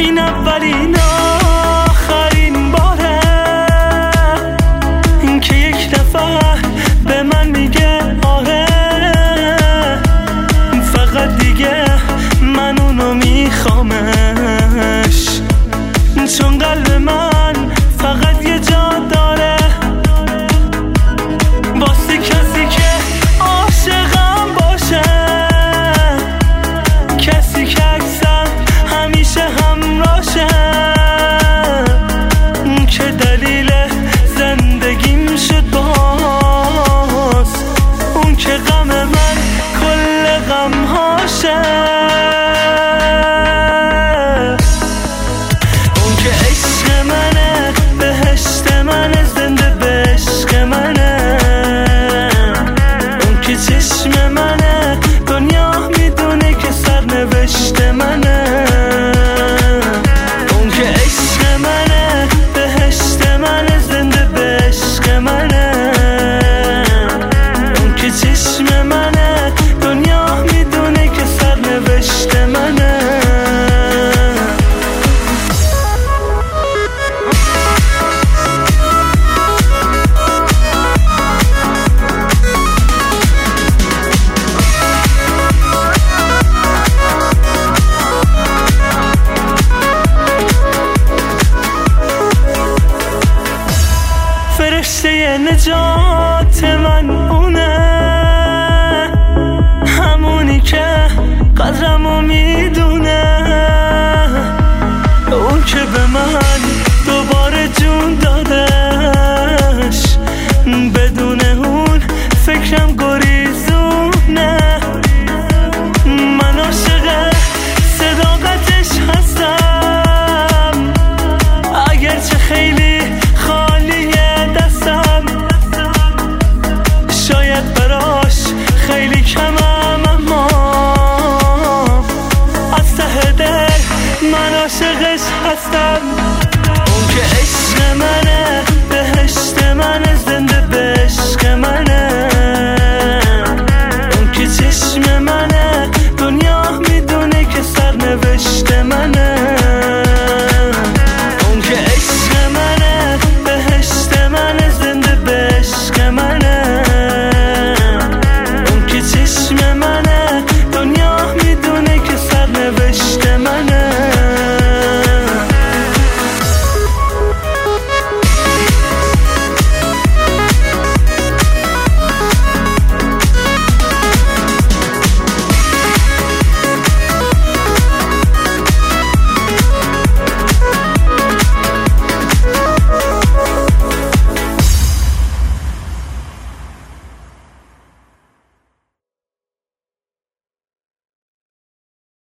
این اولین آخرین باره که یک دفعه به من میگه آره فقط دیگه من اونو میخوامش. چون قلب من نجات من اونه. همونی که قدرم براش خیلی کم